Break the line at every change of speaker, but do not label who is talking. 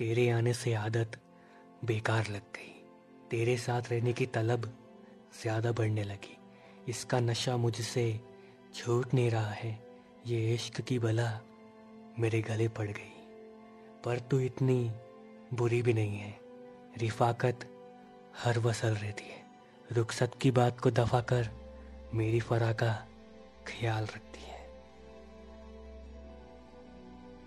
तेरे आने से आदत बेकार लग गई। तेरे साथ रहने की तलब ज़्यादा बढ़ने लगी। इसका नशा मुझसे छूट नहीं रहा है। ये इश्क की बला मेरे गले पड़ गई। पर तू इतनी बुरी भी नहीं है। रिफाकत हर वसल रहती है। रुखसत की बात को दफ़ा कर मेरी फरा का ख्याल रख।